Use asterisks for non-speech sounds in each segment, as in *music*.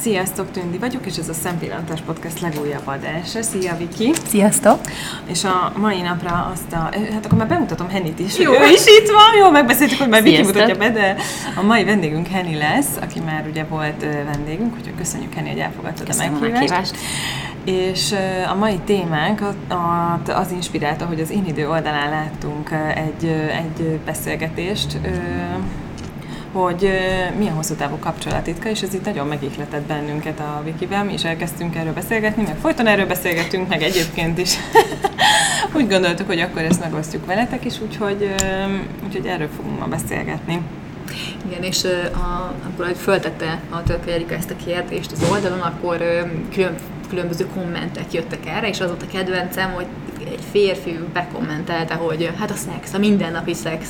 Sziasztok, Tündi vagyok, és ez a Szempillantás Podcast legújabb adása. Szia, Viki! Sziasztok! És a mai napra azt a... Hát akkor már bemutatom Hennit is. Jó. Ő is itt van, jó, megbeszéltük, hogy már Viki mutatja be, de a mai vendégünk Henny lesz, aki már ugye volt vendégünk, úgyhogy köszönjük Henny, hogy elfogadtad Köszönöm a meghívást. És a mai témánk az inspirálta, hogy az Én idő oldalán láttunk egy, egy beszélgetést, hogy milyen hosszú távú kapcsolatitka, és ez itt nagyon megihletett bennünket a Wikivel, mi is elkezdtünk erről beszélgetni, meg folyton erről beszélgettünk, meg egyébként is *laughs* úgy gondoltuk, hogy akkor ezt megosztjuk veletek is, úgyhogy, úgyhogy erről fogunk ma beszélgetni. Igen, és a, hogy föltette a Törke Erika ezt a kérdést az oldalon, akkor külön, különböző kommentek jöttek erre, és az volt a kedvencem, hogy egy férfi bekommentelte, hogy hát a szex, a mindennapi szex.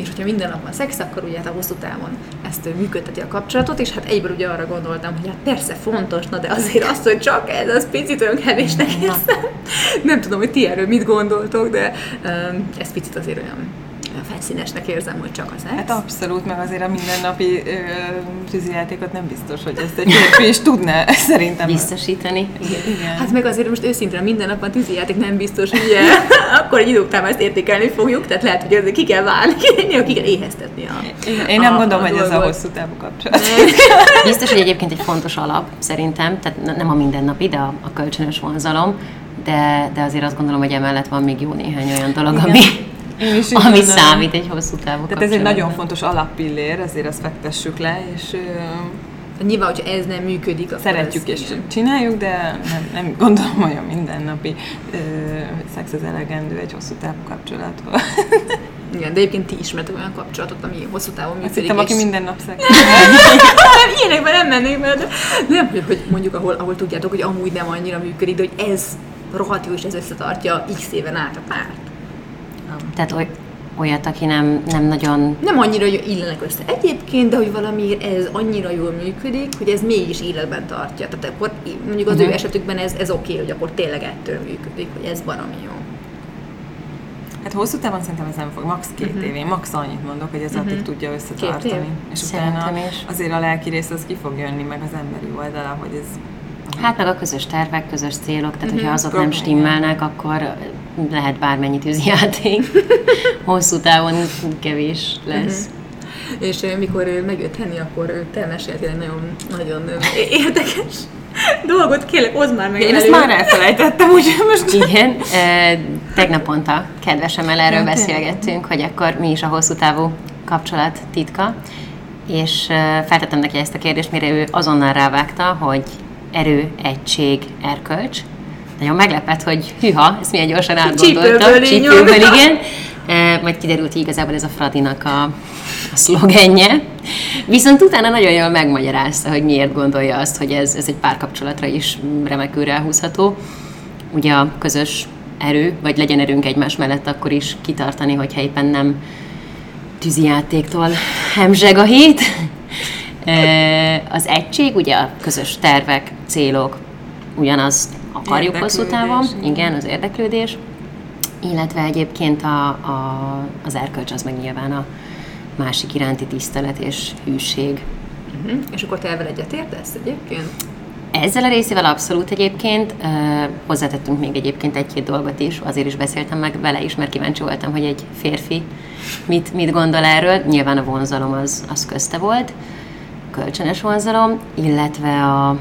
És hogyha minden nap van szex, akkor ugye hát a hosszú távon ezt működteti a kapcsolatot, és hát egyből ugye arra gondoltam, hogy hát persze fontos, na de azért azt, hogy csak ez, az picit olyan kevésnek érzem. Nem tudom, hogy ti erről mit gondoltok, de um, ez picit azért olyan felszínesnek érzem, hogy csak az Hát abszolút, meg azért a mindennapi tűzijátékot nem biztos, hogy ezt egy férfi is tudná *laughs* szerintem. Biztosítani. Igen. Igen. Hát meg azért most őszintén a minden nap a tűzijáték nem biztos, hogy ugye, *laughs* akkor egy idő után ezt értékelni fogjuk, tehát lehet, hogy ezzel ki kell válni, *laughs* ki kell éheztetni a Én, nem a, gondolom, a hogy ez a hosszú távú kapcsolat. Biztos, hogy egyébként egy fontos alap, szerintem, tehát nem a mindennapi, de a, a kölcsönös vonzalom, de, de azért azt gondolom, hogy emellett van még jó néhány olyan dolog, Igen. ami, ami gondolom. számít egy hosszú távú Tehát ez egy nagyon fontos alappillér, ezért azt fektessük le, és Nyilván, hogyha ez nem működik, akkor Szeretjük és igen. csináljuk, de nem, nem gondolom, hogy a mindennapi ö, szex az elegendő egy hosszú távú kapcsolathoz. *laughs* Igen, de egyébként ti ismertek olyan kapcsolatot, ami hosszú távon működik. Azt hittem, aki minden nap szex. nem, ilyenekben nem mennék mert de nem, hogy, hogy mondjuk, ahol, ahol tudjátok, hogy amúgy nem annyira működik, de hogy ez rohadt jó, és ez összetartja x éven át a párt. Tehát oly, olyat, aki nem, nem nagyon... Nem annyira illenek össze egyébként, de hogy valami ez annyira jól működik, hogy ez mégis életben tartja. Tehát akkor mondjuk az uh-huh. ő mhm. esetükben ez, ez oké, okay, hogy akkor tényleg ettől működik, hogy ez baromi jó. Hát hosszú távon szerintem ez nem fog, max. két uh-huh. év, én max annyit mondok, hogy ez uh-huh. addig tudja összetartani. És utána is. azért a lelki rész az ki fog jönni, meg az emberi oldala, hogy ez Hát meg a közös tervek, közös célok, tehát uh-huh. hogyha azok Problem. nem stimmelnek, akkor lehet bármennyi tűzjáték. *laughs* Hosszú távon kevés lesz. Uh-huh. És mikor megjött Henny, akkor te meséltél egy nagyon, nagyon *laughs* érdekes dolgot, kérlek, hozd már meg Én ezt már elfelejtettem, úgyhogy most... Igen, e, tegnap pont a kedvesemmel erről beszélgettünk, hogy akkor mi is a hosszú távú kapcsolat titka, és feltettem neki ezt a kérdést, mire ő azonnal rávágta, hogy erő, egység, erkölcs. Nagyon meglepett, hogy hűha, ezt milyen gyorsan átgondoltam. Csípőből, igen. E, majd kiderült, hogy igazából ez a Fradinak a, a szlogenje. Viszont utána nagyon jól megmagyarázta, hogy miért gondolja azt, hogy ez, ez egy párkapcsolatra is remekül ráhúzható. Ugye a közös erő, vagy legyen erőnk egymás mellett, akkor is kitartani, hogyha éppen nem tűzijátéktól hemzseg a hét, az egység, ugye a közös tervek, célok, ugyanaz akarjuk hosszú távon, igen, az érdeklődés, illetve egyébként a, a, az erkölcs az meg nyilván a másik iránti tisztelet és hűség. Uh-huh. És akkor te ebben egyetértesz egyébként? Ezzel a részével abszolút egyébként. Uh, hozzátettünk még egyébként egy-két dolgot is, azért is beszéltem meg vele is, mert kíváncsi voltam, hogy egy férfi mit, mit gondol erről. Nyilván a vonzalom az, az közte volt. Kölcsönös vonzalom, illetve a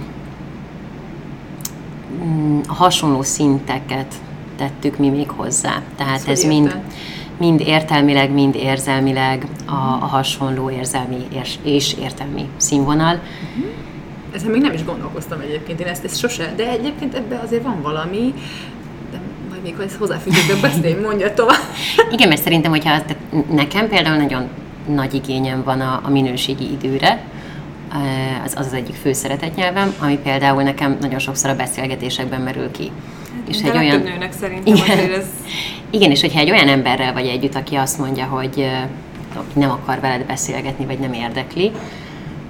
hasonló szinteket tettük mi még hozzá. Tehát szóval ez mind, mind értelmileg, mind érzelmileg a, a hasonló érzelmi és értelmi színvonal. Uh-huh. Ezen még nem is gondolkoztam egyébként, én ezt, ezt sose, de egyébként ebben azért van valami, de majd még ezt hozzáfűzök, beszélj, mondja tovább. *laughs* Igen, mert szerintem, hogyha nekem például nagyon nagy igényem van a, a minőségi időre, az, az az egyik fő nyelvem, ami például nekem nagyon sokszor a beszélgetésekben merül ki. Hát, és egy olyan... nőnek szerintem igen, ez... Igen, és hogyha egy olyan emberrel vagy együtt, aki azt mondja, hogy eh, nem akar veled beszélgetni, vagy nem érdekli,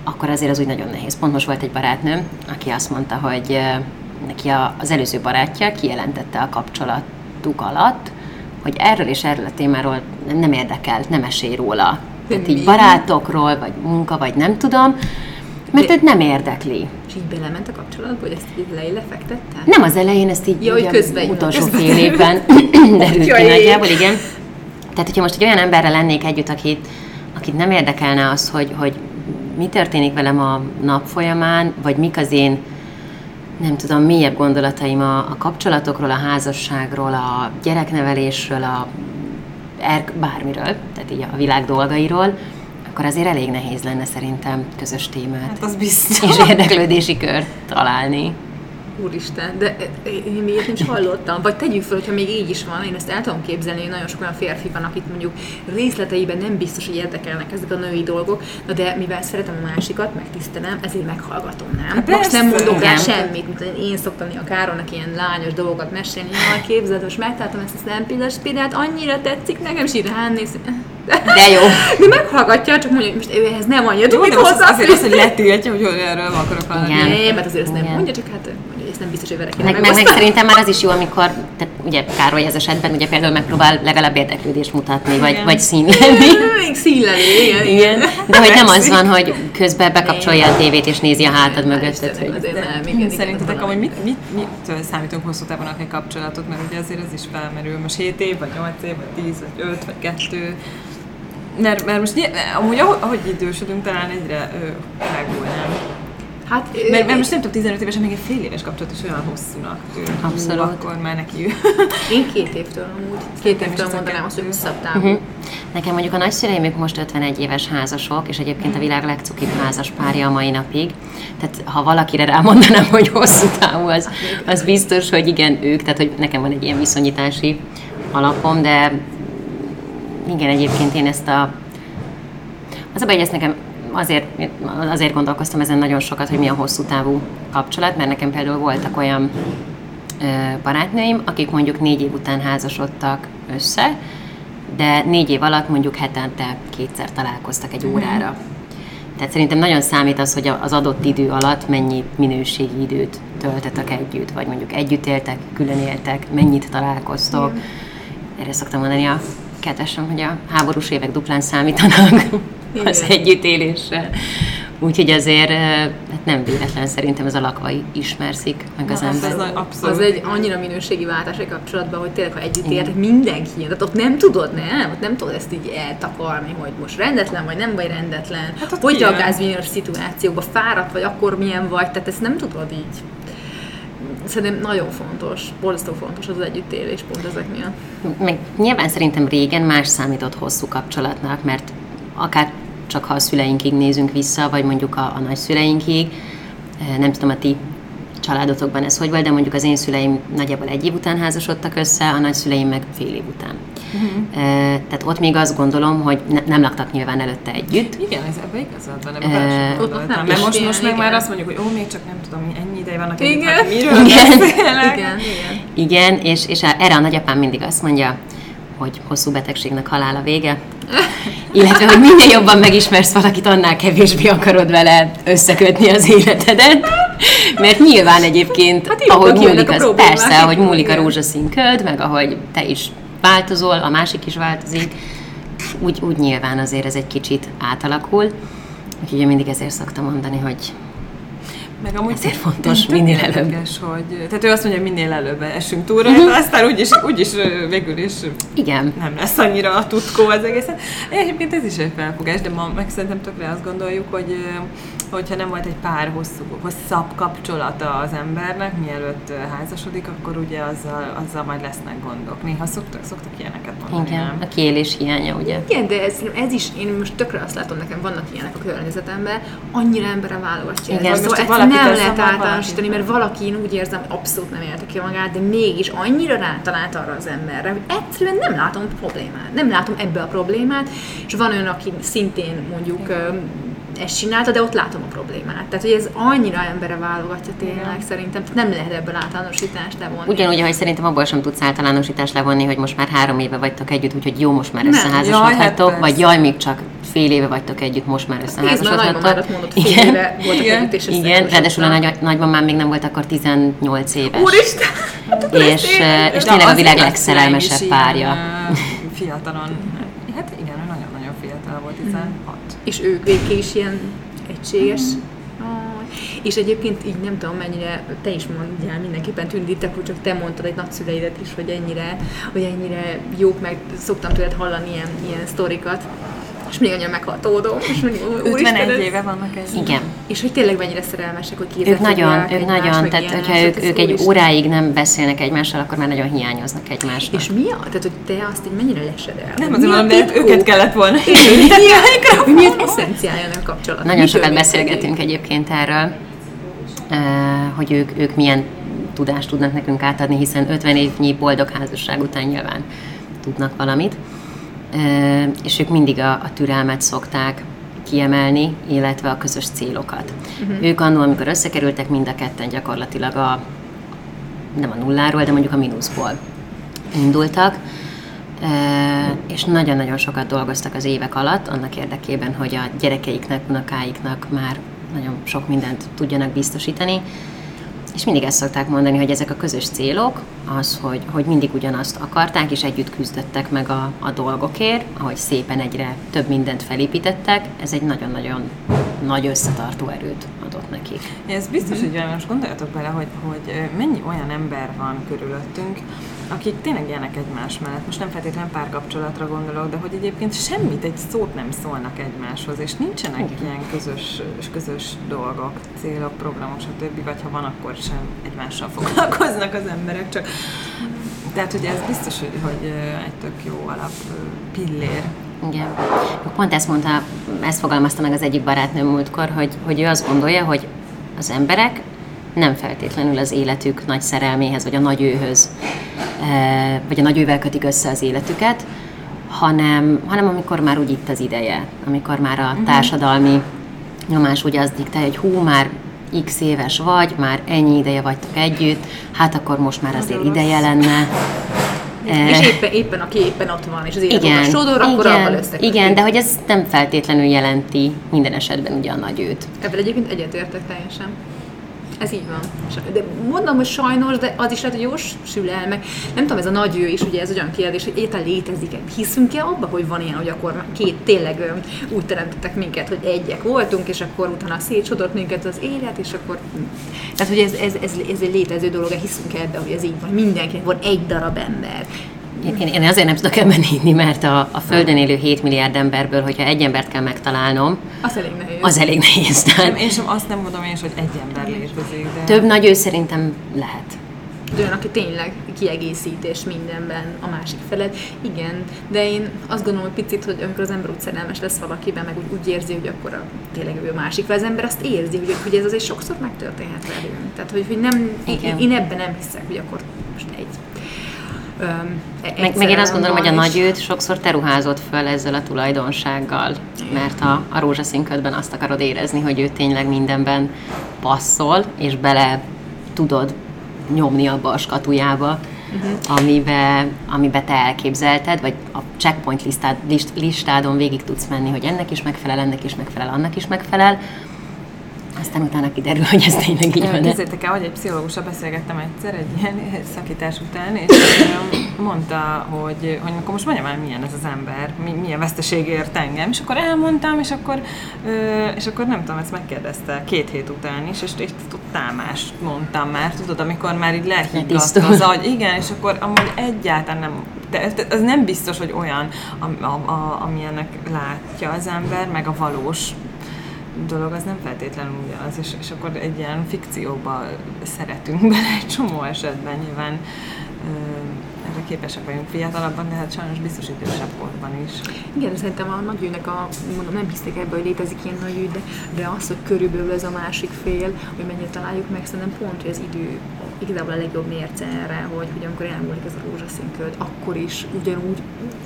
akkor azért az úgy nagyon nehéz. Pont most volt egy barátnőm, aki azt mondta, hogy eh, neki az előző barátja kijelentette a kapcsolatuk alatt, hogy erről és erről a témáról nem érdekel, nem esély róla. Tehát így barátokról, vagy munka, vagy nem tudom, Mert őt nem érdekli. És így belement a kapcsolatba, hogy ezt így le, lefektette? Nem az elején, ezt így Ja, hogy közben- utolsó közben- fél évben *laughs* derült ki nagyjából, igen. Tehát, hogyha most egy olyan emberrel lennék együtt, akit, akit nem érdekelne az, hogy, hogy mi történik velem a nap folyamán, vagy mik az én, nem tudom, mélyebb gondolataim a, a kapcsolatokról, a házasságról, a gyereknevelésről, a er, bármiről, tehát így a világ dolgairól, akkor azért elég nehéz lenne szerintem közös témát Hát az biztos. és érdeklődési kört találni. Úristen, de e, én még nem is hallottam. Vagy tegyük fel, hogyha még így is van, én ezt el tudom képzelni, hogy nagyon sok olyan férfi van, akit mondjuk részleteiben nem biztos, hogy érdekelnek ezek a női dolgok, na de mivel szeretem a másikat, meg tisztelem, ezért meghallgatom, nem? Hát Max nem persze. mondok rá semmit, mint én szoktam a Káronak ilyen lányos dolgokat mesélni, jaj, képzeld, most megtaláltam ezt a szempillas például, annyira tetszik nekem, és így ránéz. De jó. De meghallgatja, csak mondja, hogy most ő ehhez nem annyira Jó, tudni de most az, azért hogy letiltja, hogy erről akarok hallani. Igen. Nem, mert azért ezt nem Igen. mondja, csak hát mondja, ezt nem biztos, hogy vele kéne Meg, meg, meg szerintem már az is jó, amikor, tehát ugye Károly ez esetben ugye például megpróbál legalább érdeklődést mutatni, vagy, Igen. vagy színlelni. Még színlelő, igen, Igen. De hogy nem az van, hogy közben bekapcsolja a tévét és nézi a hátad Hál' mögött. Istennek, Tehát, hogy azért nem, igen, Szerintetek amúgy mit, mit, mit számítunk hosszú távon kapcsolatot, mert ugye azért ez is felmerül. Most 7 év, vagy 8 év, vagy 10, vagy 5, vagy 2. Mert, mert most nyilván- amúgy ahogy, ahogy idősödünk, talán egyre nem? Hát, Mert, mert most nem tudom, 15 évesen még egy fél éves kapcsolat is olyan hosszúnak tűnik. Abszolút. Akkor már neki *laughs* én két évtől amúgy, két évtől mondanám azt, hogy hosszabb távú. Mhm. Nekem mondjuk a nagyszüleim ők most 51 éves házasok, és egyébként a világ legcukibb házas párja a mai napig. Tehát ha valakire rámondanám, hogy hosszú távú, az, az biztos, hogy igen, ők, tehát hogy nekem van egy ilyen viszonyítási alapom, de igen, egyébként én ezt a... Az a baj, hogy ezt nekem azért, azért gondolkoztam ezen nagyon sokat, hogy mi a hosszú távú kapcsolat, mert nekem például voltak olyan ö, barátnőim, akik mondjuk négy év után házasodtak össze, de négy év alatt mondjuk hetente kétszer találkoztak egy órára. Tehát szerintem nagyon számít az, hogy az adott idő alatt mennyi minőségi időt töltetek együtt, vagy mondjuk együtt éltek, külön éltek, mennyit találkoztok. Erre szoktam mondani a kedvesem, hogy a háborús évek duplán számítanak az Igen. együttélésre. Úgyhogy azért hát nem véletlen szerintem ez a lakva ismerszik meg az Na, ember. ez nagy- abszolút. Az egy annyira minőségi váltás egy kapcsolatban, hogy tényleg, ha együtt éltek, mindenki ilyen. Tehát ott nem tudod, nem? Ott nem tudod ezt így eltakarni, hogy most rendetlen vagy nem vagy rendetlen. Hát ott hogy reagálsz bizonyos szituációkban, fáradt vagy, akkor milyen vagy, tehát ezt nem tudod így. Szerintem nagyon fontos, borzasztó fontos az együttélés pont ezek miatt. Meg nyilván szerintem régen más számított hosszú kapcsolatnak, mert akár csak ha a szüleinkig nézünk vissza, vagy mondjuk a, a nagyszüleinkig, eh, nem tudom, a ti családotokban ez hogy volt, de mondjuk az én szüleim nagyjából egy év után házasodtak össze, a nagyszüleim meg fél év után. Uh-huh. Tehát ott még azt gondolom, hogy ne, nem laktak nyilván előtte együtt, Igen, ez ebbe igazad van, Ö, ebbe bele sem ott gondoltam. nem Mert most, most meg már azt mondjuk, hogy ó, még csak nem tudom, ennyi ideje vannak együtt, Igen. hát miről Igen. Igen, igen. Igen, és, és erre a nagyapám mindig azt mondja, hogy hosszú betegségnek halál a vége, illetve, hogy minél jobban megismersz valakit, annál kevésbé akarod vele összekötni az életedet, mert nyilván egyébként, Hát ahogy múlik az, persze, ahogy múlik a rózsaszín köd, meg ahogy te is változol, a másik is változik, úgy, úgy nyilván azért ez egy kicsit átalakul. Úgyhogy én mindig ezért szoktam mondani, hogy Meg amúgy Ezért fontos minél előbb. érdekes, hogy, tehát ő azt mondja, hogy minél előbb esünk túl rajta, aztán úgyis, úgyis végül is igen, nem lesz annyira a tutkó az egészen. Egyébként ez is egy felfogás, de ma meg szerintem tökre azt gondoljuk, hogy hogyha nem volt egy pár hosszú, hosszabb kapcsolata az embernek, mielőtt házasodik, akkor ugye azzal, azzal majd lesznek gondok. Néha szoktak, szoktak ilyeneket mondani, igen, nem? a kiélés hiánya, ugye. Igen, de ez, ez is, én most tökre azt látom, nekem vannak ilyenek a környezetemben, annyira embere válogatja. Igen. Most Szóval valaki nem lehet általánosítani, mert valaki, én úgy érzem, abszolút nem élte ki magát, de mégis annyira rátalált arra az emberre, hogy egyszerűen nem látom problémát. Nem látom ebbe a problémát, és van olyan, aki szintén mondjuk ö, ezt csinálta, de ott látom a problémát. Tehát, hogy ez annyira embere válogatja tényleg, szerintem Tehát nem lehet ebből általánosítást levonni. Ugyanúgy, ahogy szerintem abból sem tudsz általánosítást levonni, hogy most már három éve vagytok együtt, úgyhogy jó, most már Jaj, hát vagy jaj, még csak fél éve vagytok együtt, most már fél Igen, éve voltak Igen. együtt, és igen, ráadásul a nagy, nagymamám még nem volt akkor 18 éves. Úristen! *laughs* és, eh, és tényleg a világ legszerelmesebb párja. ö, *laughs* Fiatalon, hát igen, nagyon-nagyon fiatal volt, 16. És ők végig is ilyen egységes. És egyébként így nem tudom mennyire, te is mondjál mindenképpen tündítek, hogy csak te mondtad egy nagyszüleidet is, hogy ennyire, hogy ennyire jók, meg szoktam tőled hallani ilyen, ilyen sztorikat és még annyira meghatódom. És még, 51 éve vannak ez. Igen. És hogy tényleg mennyire szerelmesek, hogy Ők nagyon, ők nagyon, tehát hogyha ők, ők egy óráig nem beszélnek egymással, akkor már nagyon hiányoznak egymásnak. És mi a? Tehát, hogy te azt így mennyire lesedel? Nem azért mondom, de őket kellett volna. *laughs* Mi miért eszenciája a kapcsolat? Nagyon sokat beszélgetünk egyébként erről, hogy ők, ők milyen tudást tudnak nekünk átadni, hiszen 50 évnyi boldog házasság után nyilván tudnak valamit és ők mindig a, a türelmet szokták kiemelni, illetve a közös célokat. Uh-huh. Ők annól, amikor összekerültek, mind a ketten gyakorlatilag a, nem a nulláról, de mondjuk a mínuszból indultak, és nagyon-nagyon sokat dolgoztak az évek alatt annak érdekében, hogy a gyerekeiknek, unokáiknak már nagyon sok mindent tudjanak biztosítani, és mindig ezt szokták mondani, hogy ezek a közös célok, az, hogy, hogy mindig ugyanazt akarták, és együtt küzdöttek meg a, a dolgokért, ahogy szépen egyre több mindent felépítettek, ez egy nagyon-nagyon nagy összetartó erőt adott nekik. Ez biztos, hogy most gondoljatok bele, hogy, hogy mennyi olyan ember van körülöttünk, akik tényleg élnek egymás mellett. Most nem feltétlenül párkapcsolatra gondolok, de hogy egyébként semmit, egy szót nem szólnak egymáshoz, és nincsenek Igen. ilyen közös, közös dolgok, célok, programok, stb. Vagy ha van, akkor sem egymással foglalkoznak az emberek, csak tehát, hogy ez biztos, hogy, hogy egy tök jó alap pillér. Igen. Pont ezt mondta, ezt fogalmazta meg az egyik barátnőm múltkor, hogy, hogy ő azt gondolja, hogy az emberek nem feltétlenül az életük nagy szerelméhez, vagy a nagy őhöz, eh, vagy a nagy ővel kötik össze az életüket, hanem, hanem amikor már úgy itt az ideje, amikor már a mhm. társadalmi nyomás úgy az diktálja, hogy hú, már x éves vagy, már ennyi ideje vagytok együtt, hát akkor most már azért ideje lenne. És eh, éppen, éppen aki éppen ott van, és az élet igen, sodor, akkor igen, abban Igen, de hogy ez nem feltétlenül jelenti minden esetben ugye a nagy őt. Ebben egyébként egyetértek teljesen. Ez így van. De mondom, hogy sajnos, de az is lehet, hogy jó sül el, meg nem tudom, ez a nagy ő is, ugye ez olyan kérdés, hogy étel létezik-e. Hiszünk-e abba, hogy van ilyen, hogy akkor két tényleg úgy teremtettek minket, hogy egyek voltunk, és akkor utána szétsodott minket az élet, és akkor... Tehát, hogy ez, ez, ez, ez egy létező dolog, hiszünk ebbe, hogy ez így van. Mindenkinek van egy darab ember. Én, én azért nem tudok ebben hinni, mert a, a Földön élő 7 milliárd emberből, hogyha egy embert kell megtalálnom, az elég nehéz. Az elég nehéz. Nem, én sem azt nem mondom én is, hogy egy ember létezik. De... Több nagy ő szerintem lehet. De olyan, aki tényleg kiegészítés mindenben a másik felett. Igen, de én azt gondolom, hogy picit, hogy amikor az ember úgy szerelmes lesz valakiben, meg úgy, úgy érzi, hogy akkor a, tényleg ő a másik, vagy az ember azt érzi, hogy, hogy ez azért sokszor megtörténhet velünk. Tehát, hogy, hogy nem, én, én, ebben nem hiszek, hogy akkor meg, meg én azt gondolom, hogy a nagy őt sokszor te ruházott föl ezzel a tulajdonsággal, mert a, a rózsaszínködben azt akarod érezni, hogy ő tényleg mindenben passzol, és bele tudod nyomni abba a skatujába, uh-huh. amibe, amibe te elképzelted, vagy a checkpoint listád, list, listádon végig tudsz menni, hogy ennek is megfelel, ennek is megfelel, annak is megfelel, aztán utána kiderül, hogy ez tényleg így van. Képzeljétek el, hogy egy pszichológussal beszélgettem egyszer egy ilyen szakítás után, és mondta, hogy, hogy akkor most mondjam el, milyen ez az ember, mi, milyen veszteség ért engem, és akkor elmondtam, és akkor, és akkor nem tudom, ezt megkérdezte két hét után is, és, és támást mondtam már, tudod, amikor már így lehiggadt az agy, igen, és akkor amúgy egyáltalán nem de ez nem biztos, hogy olyan, a, a, a, amilyennek látja az ember, meg a valós dolog az nem feltétlenül ugyanaz, és, és akkor egy ilyen fikcióba szeretünk bele egy csomó esetben nyilván erre képesek vagyunk fiatalabban, de hát sajnos biztos idősebb korban is. Igen, szerintem a nagyűnek a, mondom, nem hiszték ebbe, hogy létezik ilyen nagyű, de, de az, hogy körülbelül ez a másik fél, hogy mennyire találjuk meg, szerintem pont, hogy az idő igazából a legjobb mérce erre, hogy, hogy amikor elmúlik ez a rózsaszín köd, akkor is ugyanúgy,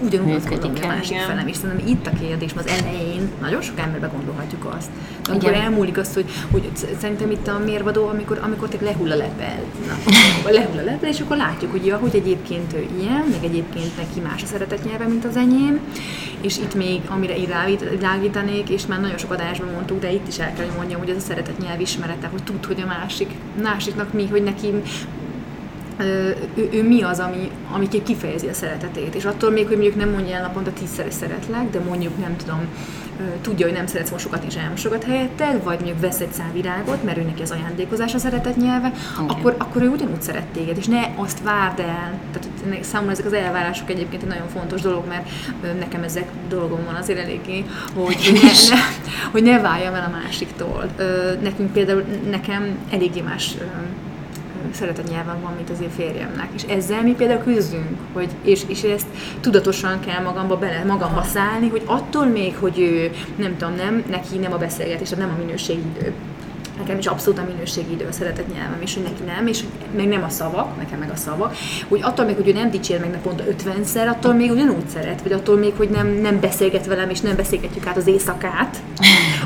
ugyanúgy azt gondolom, a másik igen. felem. És szerintem itt a kérdés, az elején nagyon sok emberbe gondolhatjuk azt. De amikor igen. elmúlik azt, hogy, hogy szerintem itt a mérvadó, amikor, amikor te lehull a lepel. Na, lehull a lepel, és akkor látjuk, hogy ja, hogy egyébként ő ilyen, még egyébként neki más a szeretet nyelve, mint az enyém, és itt még, amire én rávítanék, és már nagyon sok adásban mondtuk, de itt is el kell, hogy mondjam, hogy ez a szeretet nyelv ismerete, hogy tud, hogy a másik, másiknak mi, hogy neki ő, ő mi az, ami, ami kifejezi a szeretetét. És attól még, hogy mondjuk nem mondja el naponta tízszer szeretlek, de mondjuk nem tudom, tudja, hogy nem szeretsz mosogatni és elmosogat helyetted, vagy mondjuk vesz egy virágot, mert ő neki az ajándékozás a szeretet nyelve, akkor, akkor ő ugyanúgy szeret téged, és ne azt várd el. Tehát számomra ezek az elvárások egyébként egy nagyon fontos dolog, mert nekem ezek dolgom van azért eléggé, hogy, hogy, *laughs* ne, ne, hogy ne várjam el a másiktól. Nekünk például, nekem eléggé más szeretett nyelven van, mint az én férjemnek. És ezzel mi például küzdünk, hogy, és, és ezt tudatosan kell magamba bele, magamba szállni, hogy attól még, hogy ő, nem tudom, nem, neki nem a beszélgetés, nem a minőségidő, nekem is abszolút a minőségi idő a szeretett nyelvem, és hogy neki nem, és meg nem a szavak, nekem meg a szavak, hogy attól még, hogy ő nem dicsér meg naponta 50-szer, attól még ugyanúgy szeret, vagy attól még, hogy nem, nem beszélget velem, és nem beszélgetjük át az éjszakát,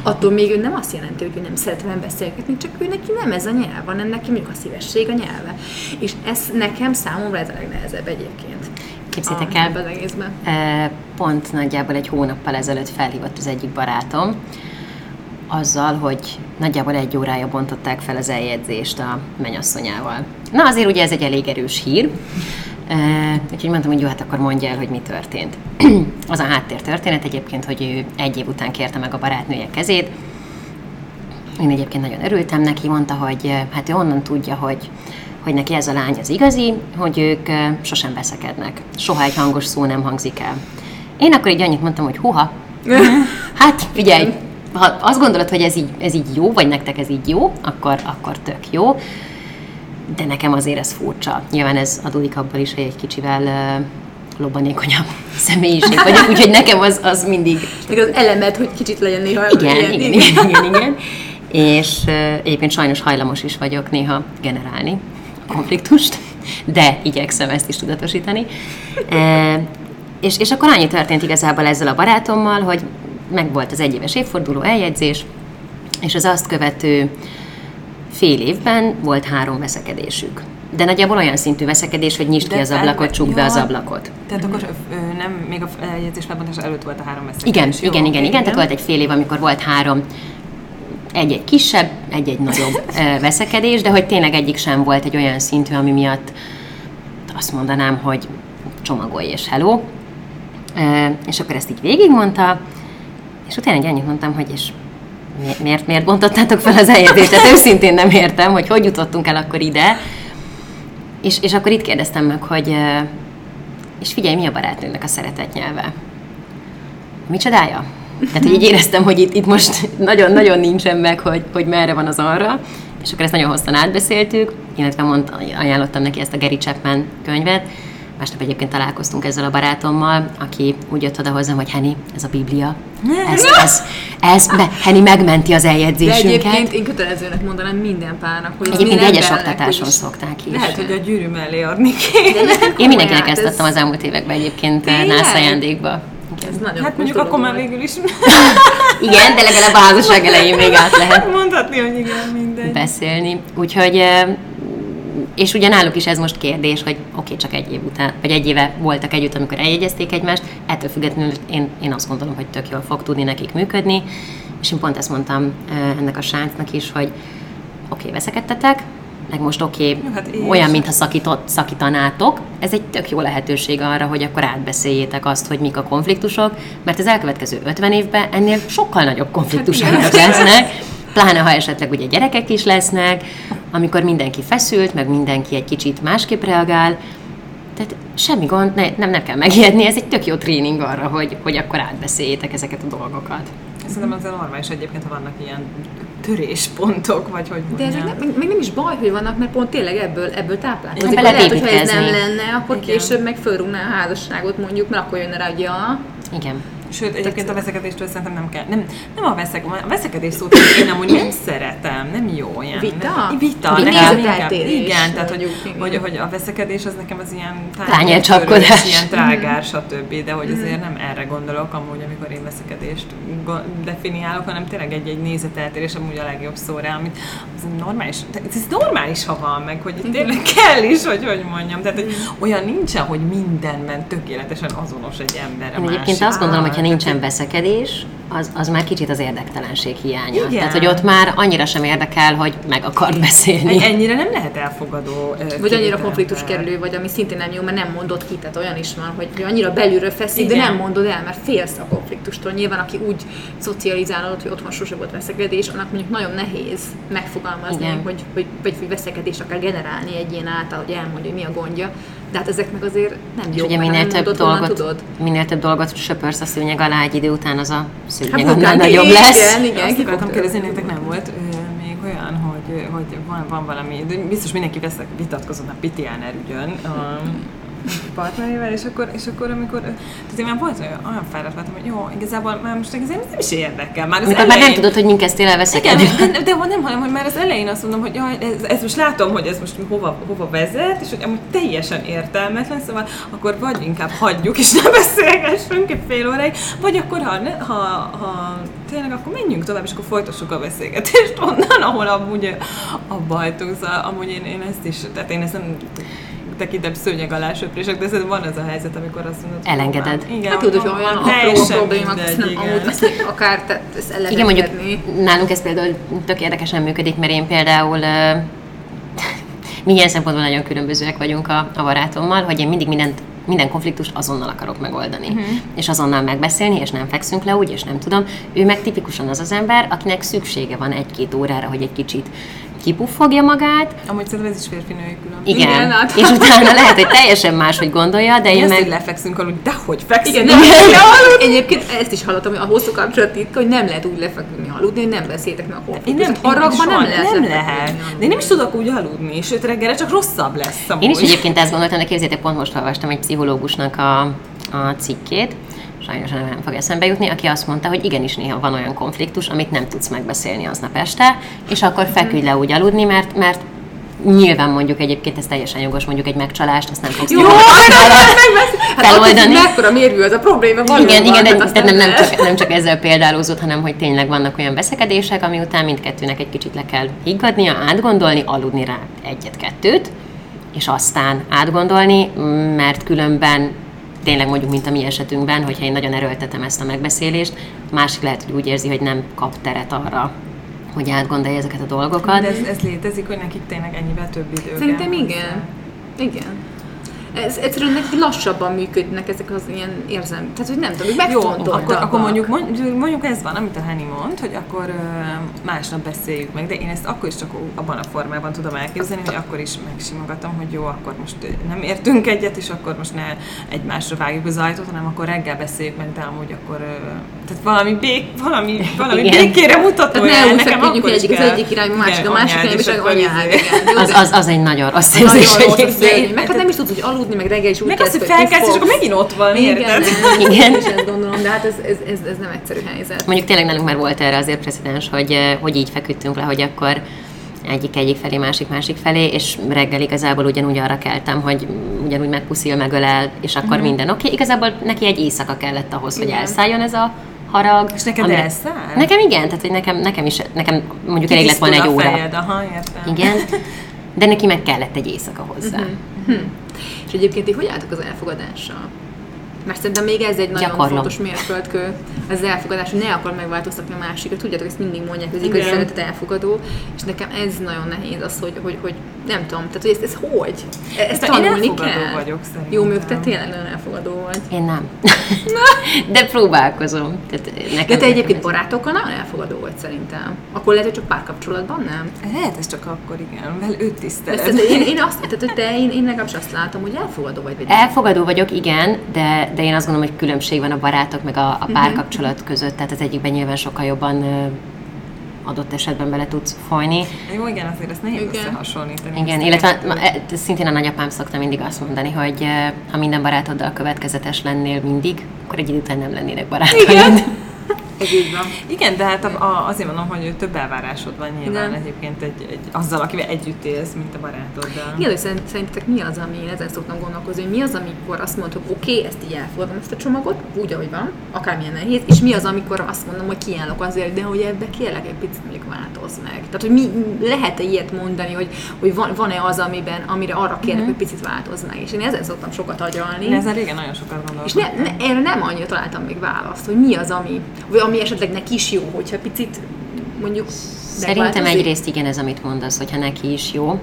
attól még ő nem azt jelenti, hogy ő nem szeret velem beszélgetni, csak ő neki nem ez a nyelv, hanem neki mondjuk a szívesség a nyelve. És ez nekem számomra ez a legnehezebb egyébként. Képzétek el, az egészben. pont nagyjából egy hónappal ezelőtt felhívott az egyik barátom, azzal, hogy nagyjából egy órája bontották fel az eljegyzést a menyasszonyával. Na azért ugye ez egy elég erős hír, Uh, úgyhogy mondtam, hogy jó, hát akkor mondja el, hogy mi történt. *clears throat* az a háttér történet egyébként, hogy ő egy év után kérte meg a barátnője kezét. Én egyébként nagyon örültem neki, mondta, hogy hát ő onnan tudja, hogy, hogy neki ez a lány az igazi, hogy ők sosem veszekednek. Soha egy hangos szó nem hangzik el. Én akkor így annyit mondtam, hogy huha, *laughs* hát figyelj, ha azt gondolod, hogy ez így, ez így jó, vagy nektek ez így jó, akkor, akkor tök jó. De nekem azért ez furcsa. Nyilván ez adódik abból is, hogy egy kicsivel uh, lobbanékonyabb *laughs* személyiség vagyok, *laughs* úgyhogy nekem az, az mindig... Meg az elemet, hogy kicsit legyen néha... Igen, igen, igen, igen, igen, igen. És uh, egyébként sajnos hajlamos is vagyok néha generálni a konfliktust, de igyekszem ezt is tudatosítani. Uh, és, és akkor annyi történt igazából ezzel a barátommal, hogy meg volt az egyéves évforduló eljegyzés, és az azt követő fél évben volt három veszekedésük. De nagyjából olyan szintű veszekedés, hogy nyisd ki az ablakot, csukd be az ablakot. Tehát akkor nem, még a eljegyzés felbontás előtt volt a három veszekedés. Igen, jó, igen, igen, igen. Tehát volt egy fél év, amikor volt három egy-egy kisebb, egy-egy nagyobb *laughs* veszekedés, de hogy tényleg egyik sem volt egy olyan szintű, ami miatt azt mondanám, hogy csomagolj és hello. És akkor ezt így végigmondta, és utána egy annyit mondtam, hogy és miért, miért bontottátok fel az eljegyzést? Tehát őszintén nem értem, hogy hogy jutottunk el akkor ide. És, és akkor itt kérdeztem meg, hogy és figyelj, mi a barátnőnek a szeretett nyelve? Mi csodája? Tehát, hogy így éreztem, hogy itt, itt most nagyon-nagyon nincsen meg, hogy, hogy merre van az arra, és akkor ezt nagyon hosszan átbeszéltük, illetve mond, ajánlottam neki ezt a Gary Chapman könyvet, Másnap egyébként találkoztunk ezzel a barátommal, aki úgy jött oda hozzám, hogy Henny, ez a Biblia. Ez, ez, ez be, Henny megmenti az eljegyzésünket. De egyébként én kötelezőnek mondanám minden párnak, hogy Egyébként egyes oktatáson szokták is. Lehet, hogy a gyűrű mellé adni Én mindenkinek ezt adtam az elmúlt években egyébként nász ajándékba. Ez nagyon hát mondjuk akkor már végül is. *laughs* igen, de legalább a házasság elején még át lehet. Mondhatni, hogy igen, mindegy. Beszélni. Úgyhogy és ugye náluk is ez most kérdés, hogy oké, okay, csak egy év után, vagy egy éve voltak együtt, amikor eljegyezték egymást, ettől függetlenül én, én azt gondolom, hogy tök jól fog tudni nekik működni, és én pont ezt mondtam ennek a sáncnak is, hogy oké, okay, veszekedtetek, meg most oké, okay, hát olyan, mintha szakított, szakítanátok, ez egy tök jó lehetőség arra, hogy akkor átbeszéljétek azt, hogy mik a konfliktusok, mert az elkövetkező 50 évben ennél sokkal nagyobb konfliktusaik hát, lesznek, pláne ha esetleg ugye gyerekek is lesznek, amikor mindenki feszült, meg mindenki egy kicsit másképp reagál, tehát semmi gond, ne, nem, nem kell megijedni, ez egy tök jó tréning arra, hogy, hogy akkor átbeszéljétek ezeket a dolgokat. Szerintem az normális egyébként, ha vannak ilyen töréspontok, vagy hogy mondjam. De ezek nem, még nem is baj, hogy vannak, mert pont tényleg ebből, ebből táplálkozik. Lehet, hogy ha ez nem lenne, akkor Igen. később meg fölrúgná a házasságot mondjuk, mert akkor jönne rá, hogy ja. Igen. Sőt, egyébként a veszekedéstől szerintem nem kell. Nem, nem a, veszek, a veszekedés szót én amúgy nem szeretem, nem jó olyan. Vita? Nem, vita, vita nekem inkább, igen, tehát hogy, hogy, hogy, a veszekedés az nekem az ilyen tányércsapkodás, ilyen trágár, stb. De hogy azért nem erre gondolok amúgy, amikor én veszekedést definiálok, hanem tényleg egy-egy nézeteltérés amúgy a legjobb szó rá, amit az normális, ez normális, ha van meg, hogy tényleg kell is, hogy hogy mondjam. Tehát hogy olyan nincsen, hogy mindenben tökéletesen azonos egy ember. Egyébként azt gondolom, hogy hogyha nincsen veszekedés, az, az már kicsit az érdektelenség hiánya. Igen. Tehát, hogy ott már annyira sem érdekel, hogy meg akart beszélni. Ennyire nem lehet elfogadó. Vagy annyira konfliktus kerülő, vagy ami szintén nem jó, mert nem mondod ki, tehát olyan is van, hogy annyira belülről feszít, de Igen. nem mondod el, mert félsz a konfliktustól. Nyilván, aki úgy szocializálódott, hogy otthon sose volt veszekedés, annak mondjuk nagyon nehéz megfogalmazni, Igen. hogy, hogy, vagy hogy veszekedést akar generálni egy ilyen által, hogy elmondja, hogy mi a gondja. De hát ezek meg azért nem jó, ugye minél több, mondod, dolgot, tudod. minél több dolgot söpörsz a szőnyeg alá egy idő után, az a szőnyeg Hát annál nagyobb lesz. igen, Igen, azt akartam kérdezni, nektek nem volt még olyan, hogy, hogy van, van valami, de biztos mindenki vesz, vitatkozott a Pitiáner ügyön partnerével, és akkor, és akkor amikor, tehát én már volt olyan, olyan fáradt voltam, hogy jó, igazából már most igazából nem is érdekel. Már az Amikor már nem elején- tudod, hogy mink kezdtél el igen, veszekedni. de, de nem, hanem, hogy már az elején azt mondom, hogy jaj, ez, ez most látom, hogy ez most hova, hova vezet, és hogy amúgy teljesen értelmetlen, szóval akkor vagy inkább hagyjuk, és ne beszélgessünk egy fél óráig, vagy akkor, ha, ne, ha, ha tényleg, akkor menjünk tovább, és akkor folytassuk a beszélgetést onnan, ahol amúgy abba hagytunk, szóval amúgy én, én ezt is, tehát én ezt nem tekintem szőnyeg alá söprések, de van az a helyzet, amikor azt mondod, hogy Elengeded. jó, Igen, Hát tudod, hogy olyan apró problémák, azt nem amúgy azt akár tehát ezt el lehet Igen, mondjuk nálunk ez például tök érdekesen működik, mert én például mi ilyen szempontból nagyon különbözőek vagyunk a, a barátommal, hogy én mindig mindent, minden konfliktust azonnal akarok megoldani. Uh-huh. És azonnal megbeszélni, és nem fekszünk le úgy, és nem tudom. Ő meg tipikusan az az ember, akinek szüksége van egy-két órára, hogy egy kicsit kipuffogja magát, Amúgy szerintem ez is férfi-női különbség. igen, Igen, hát- és utána lehet, hogy teljesen máshogy gondolja, de Én én ezt, hogy meg... lefekszünk aludni, de hogy fekszünk? Igen, nem, nem, egyébként ezt is hallottam, hogy a hosszú kapcsolat titka, hogy nem lehet úgy lefeküdni, aludni, hogy nem beszéltek meg a Én nem. Haragban nem lehet nem lehet. aludni. De én nem is tudok úgy aludni, sőt reggelre csak rosszabb lesz amúgy. Én is egyébként ezt gondoltam, de képzétek, pont most olvastam egy pszichológusnak a, a cikkét, sajnos nem, nem fog eszembe jutni, aki azt mondta, hogy igenis néha van olyan konfliktus, amit nem tudsz megbeszélni aznap este, és akkor feküdj le úgy aludni, mert, mert nyilván mondjuk egyébként ez teljesen jogos, mondjuk egy megcsalást, azt nem fogsz Jó, tudni hát feloldani. akkor mekkora mérvű az a probléma valóban. Igen, igen, de, hát de nem, nem, csak, nem csak ezzel példálózott, hanem hogy tényleg vannak olyan veszekedések, ami után mindkettőnek egy kicsit le kell higgadnia, átgondolni, aludni rá egyet-kettőt, és aztán átgondolni, mert különben tényleg mondjuk, mint a mi esetünkben, hogyha én nagyon erőltetem ezt a megbeszélést, másik lehet, hogy úgy érzi, hogy nem kap teret arra, hogy átgondolja ezeket a dolgokat. De ez, ez létezik, hogy nekik tényleg ennyivel több idő Szerintem hozzá. igen. Ez egyszerűen nekik lassabban működnek ezek az ilyen érzem. Tehát, hogy nem tudom, hogy Jó, akkor, akkor mondjuk, mondjuk, mondjuk ez van, amit a Henny mond, hogy akkor másnap beszéljük meg, de én ezt akkor is csak abban a formában tudom elképzelni, hogy akkor is megsimogatom, hogy jó, akkor most nem értünk egyet, és akkor most ne egymásra vágjuk az ajtót, hanem akkor reggel beszéljük meg, de amúgy akkor, tehát valami, bék, valami, valami Igen. békére mutató Tehát ne úgy nekem feküdjünk, akkor hogy is egyik az egyik irányba, a másik a másik és és anyád. Az, de- az, az egy nagyon rossz Nagyon érzés rossz az egyébként. élmény. Meg hát nem is tudsz úgy aludni, meg reggel is úgy Meg kezd, hogy felkelsz, és akkor megint ott van, Igen, érted? *laughs* nem, Igen. én is ezt gondolom, de hát ez, ez, ez, ez nem egyszerű helyzet. Mondjuk tényleg nálunk már volt erre azért precedens, hogy, eh, hogy így feküdtünk le, hogy akkor egyik egyik felé, másik másik felé, és reggel igazából ugyanúgy arra keltem, hogy ugyanúgy megpuszil, megölel, és akkor uh-huh. minden oké. Okay. Igazából neki egy éjszaka kellett ahhoz, hogy Igen. elszálljon ez a harag. És neked amire- elszáll? Nekem igen, tehát hogy nekem, nekem is, nekem mondjuk elég lett volna egy óra. Fejed, aha, értem. Igen, de neki meg kellett egy éjszaka hozzá. Uh-huh. És egyébként ti hogy álltok az elfogadással? Mert szerintem még ez egy nagyon Gyakorlom. fontos mérföldkő, az elfogadás, hogy ne akar megváltoztatni a másikat. Tudjátok, ezt mindig mondják, hogy az igazi szeretet elfogadó, és nekem ez nagyon nehéz az, hogy, hogy, hogy nem tudom, tehát hogy ezt, ez hogy? Ezt Hát tanulni kell. vagyok szerintem. Jó, még te tényleg nagyon elfogadó vagy. Én nem. *laughs* de próbálkozom. Tehát nekem, De te egyébként barátokkal nagyon elfogadó vagy szerintem. Akkor lehet, hogy csak párkapcsolatban nem? Lehet ez csak akkor, igen, vel őt tiszteled. Ezt, én, én, azt, *laughs* tehát, hogy te, én, én legalábbis azt látom, hogy elfogadó vagy. vagy Elfogadó vagyok, igen, de, de én azt gondolom, hogy különbség van a barátok meg a, a Mhm. párkapcsolat között, tehát az egyikben nyilván sokkal jobban adott esetben bele tudsz folyni. Jó, igen, azért ezt nehéz Igen. összehasonlítani. Igen, illetve e, szintén a nagyapám szokta mindig azt mondani, hogy ha minden barátoddal következetes lennél mindig, akkor egy idő után nem lennének barátaid. Igen. *laughs* Ez így van. Igen, de hát a, a, azért mondom, hogy több elvárásod van nyilván Igen. egyébként egy, egy, azzal, akivel együtt élsz, mint a barátoddal. Igen, hogy szerint- szerintetek mi az, ami, én ezen szoktam gondolkozni, hogy mi az, amikor azt mondod, hogy oké, okay, ezt így elfogadom, ezt a csomagot, úgy, ahogy van, akármilyen nehéz, és mi az, amikor azt mondom, hogy kiállok azért, de hogy ebbe kérlek egy picit még változ meg. Tehát, hogy mi, lehet-e ilyet mondani, hogy, hogy van, van-e az, amiben, amire arra kérek, hogy picit változ meg. És én ezen szoktam sokat agyalni. Én ezzel régen nagyon sokat És gondolkodtam. ne, ne, erre nem annyira találtam még választ, hogy mi az, ami, vagy ami esetleg neki is jó, hogyha picit mondjuk Szerintem egyrészt igen ez, amit mondasz, hogyha neki is jó.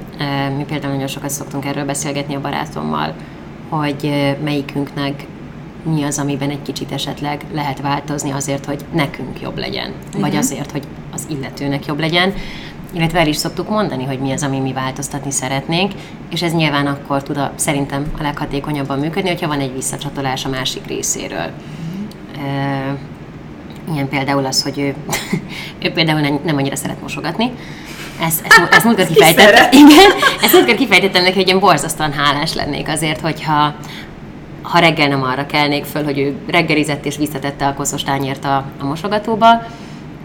Mi például nagyon sokat szoktunk erről beszélgetni a barátommal, hogy melyikünknek mi az, amiben egy kicsit esetleg lehet változni azért, hogy nekünk jobb legyen, vagy azért, hogy az illetőnek jobb legyen. Illetve el is szoktuk mondani, hogy mi az, ami mi változtatni szeretnénk, és ez nyilván akkor tud a, szerintem a leghatékonyabban működni, hogyha van egy visszacsatolás a másik részéről. Eh, Ilyen például az, hogy ő, *laughs* ő például nem, nem annyira szeret mosogatni. Ezt, ezt, ezt múltkor kifejtettem. *laughs* Igen, ezt múltkor kifejtettem neki, hogy én borzasztóan hálás lennék azért, hogyha ha reggel nem arra kelnék föl, hogy ő reggelizett és visszatette a koszos tányért a, a mosogatóba,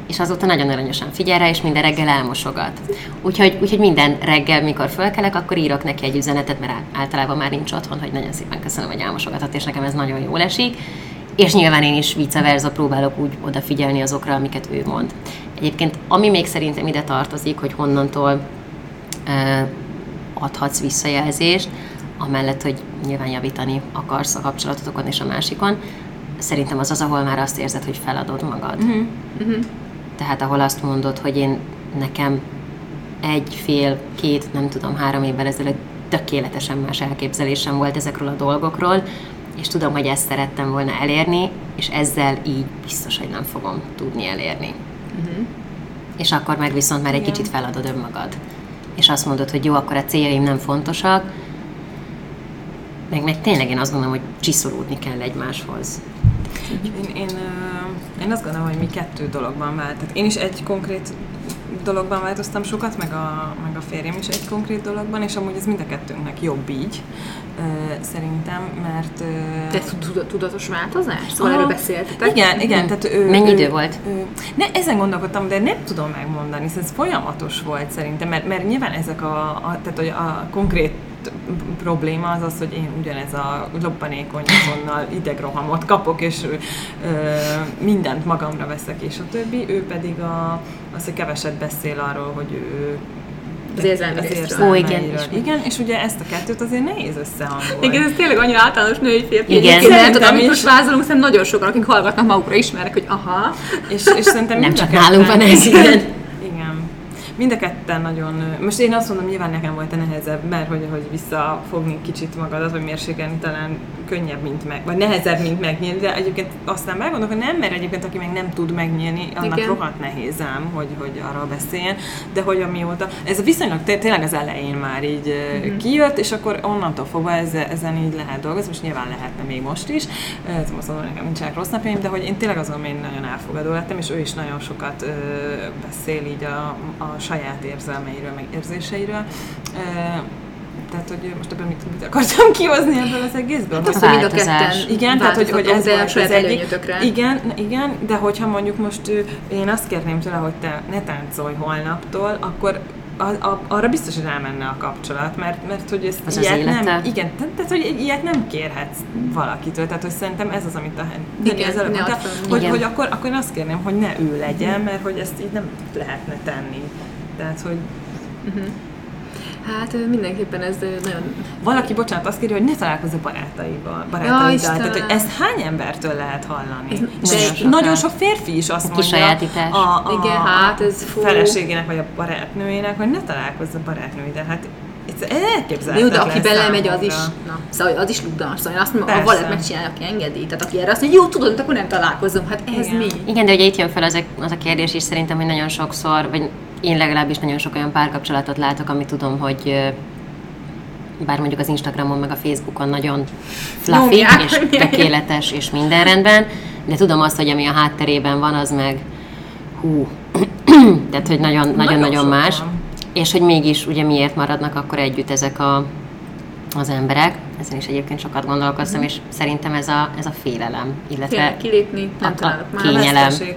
és azóta nagyon aranyosan figyel rá, és minden reggel elmosogat. Úgyhogy, úgyhogy minden reggel, mikor fölkelek, akkor írok neki egy üzenetet, mert általában már nincs otthon, hogy nagyon szépen köszönöm, hogy elmosogatott, és nekem ez nagyon jól esik. És nyilván én is vice versa próbálok úgy odafigyelni azokra, amiket ő mond. Egyébként, ami még szerintem ide tartozik, hogy honnantól ö, adhatsz visszajelzést, amellett, hogy nyilván javítani akarsz a kapcsolatotokon és a másikon, szerintem az az, ahol már azt érzed, hogy feladod magad. Mhm. Tehát ahol azt mondod, hogy én nekem egy, fél, két, nem tudom, három évvel ezelőtt tökéletesen más elképzelésem volt ezekről a dolgokról, és tudom, hogy ezt szerettem volna elérni, és ezzel így biztos, hogy nem fogom tudni elérni. És akkor meg viszont már egy Igen. kicsit feladod önmagad. És azt mondod, hogy jó, akkor a céljaim nem fontosak, meg, meg tényleg én azt gondolom, hogy csiszolódni kell egymáshoz. Én, én, én azt gondolom, hogy mi kettő dologban vált. Tehát én is egy konkrét dologban változtam sokat, meg a, meg a férjem is egy konkrét dologban, és amúgy ez mind a kettőnknek jobb így, szerintem, mert... De tuda- tudatos változás? Szóval erről beszéltetek? Igen, igen. Tehát ő, Mennyi ő, idő volt? Ő, ne, ezen gondolkodtam, de nem tudom megmondani, szóval ez folyamatos volt szerintem, mert, mert nyilván ezek a, a, tehát, hogy a konkrét probléma az az, hogy én ugyanez a lobbanékony azonnal idegrohamot kapok, és ö, mindent magamra veszek, és a többi. Ő pedig a, az, hogy keveset beszél arról, hogy ő Az érzelmi részről. Ó, igen, igen, és ugye ezt a kettőt azért nehéz összehangolni. Igen, ez tényleg annyira általános női férfi. Igen. Szerintem amit is. most vázolunk, szerintem nagyon sokan, akik hallgatnak magukra ismernek, hogy aha, És, és szerintem Nem csak nálunk van ez. Igen. Mind a ketten nagyon... Most én azt mondom, nyilván nekem volt a nehezebb, mert hogy, hogy visszafogni kicsit magadat, vagy mérsékelni talán könnyebb, mint meg, vagy nehezebb, mint megnyílni, de egyébként aztán meggondolok, hogy nem, mert egyébként aki meg nem tud megnyílni, annak Igen. rohadt nehéz ám, hogy, hogy arról beszéljen, de hogy amióta, ez viszonylag té- tényleg az elején már így mm kijött, és akkor onnantól fogva ezzel, ezen így lehet dolgozni, most nyilván lehetne még most is, ez most mondom, nekem nincsenek rossz napjaim, de hogy én tényleg azon én nagyon elfogadó lettem, és ő is nagyon sokat ö, beszél így a, a saját érzelmeiről, meg érzéseiről. Tehát, hogy most ebben mit, mit akartam *laughs* kihozni ebből az egészből? hát Hogy- az, hogy mind a ketten igen, tehát hogy, hogy ez volt az egyik. Igen, igen, de hogyha mondjuk most én azt kérném tőle, hogy te ne táncolj holnaptól, akkor a, a, arra biztos, hogy rámenne a kapcsolat, mert, mert hogy ezt Az az ilyet nem, élete. igen, tehát, hogy ilyet nem kérhetsz valakitől, tehát hogy szerintem ez az, amit a Igen, az előbb mondta, hogy, hogy akkor, akkor én azt kérném, hogy ne ő legyen, mert hogy ezt így nem lehetne tenni. Tehát, hogy Hát ö, mindenképpen ez nagyon... valaki, bocsánat, azt kérje, hogy ne találkozz a barátaival, barátaiddal. Istenem. Tehát, hogy ezt hány embertől lehet hallani? Ez- És de- nagyon nagyon sok férfi is azt A mondja kisajátítás. a, a, Igen, hát ez fú. feleségének vagy a barátnőjének, hogy ne találkozz a barátnőiddel. Hát ez elképzelhetetlen Jó, de aki belemegy, az is, na, szóval az is lugdalmas. Szóval azt mondom, ha valaki megcsinálja, aki engedi. Tehát aki erre azt mondja, jó, tudod, akkor nem találkozom. Hát ez Igen. mi? Igen, de ugye itt jön fel az a, az a kérdés is szerintem, hogy nagyon sokszor, vagy én legalábbis nagyon sok olyan párkapcsolatot látok, ami tudom, hogy bár mondjuk az Instagramon meg a Facebookon nagyon fluffy Nyomják, és tökéletes és minden rendben, de tudom azt, hogy ami a hátterében van, az meg hú, *clears throat* tehát hogy nagyon-nagyon Nagyon sok más, van. és hogy mégis ugye miért maradnak akkor együtt ezek a az emberek. Ezen is egyébként sokat gondolkoztam, és szerintem ez a, ez a félelem, illetve Tényleg kilépni, nem a- találok a már. kényelem. Igen.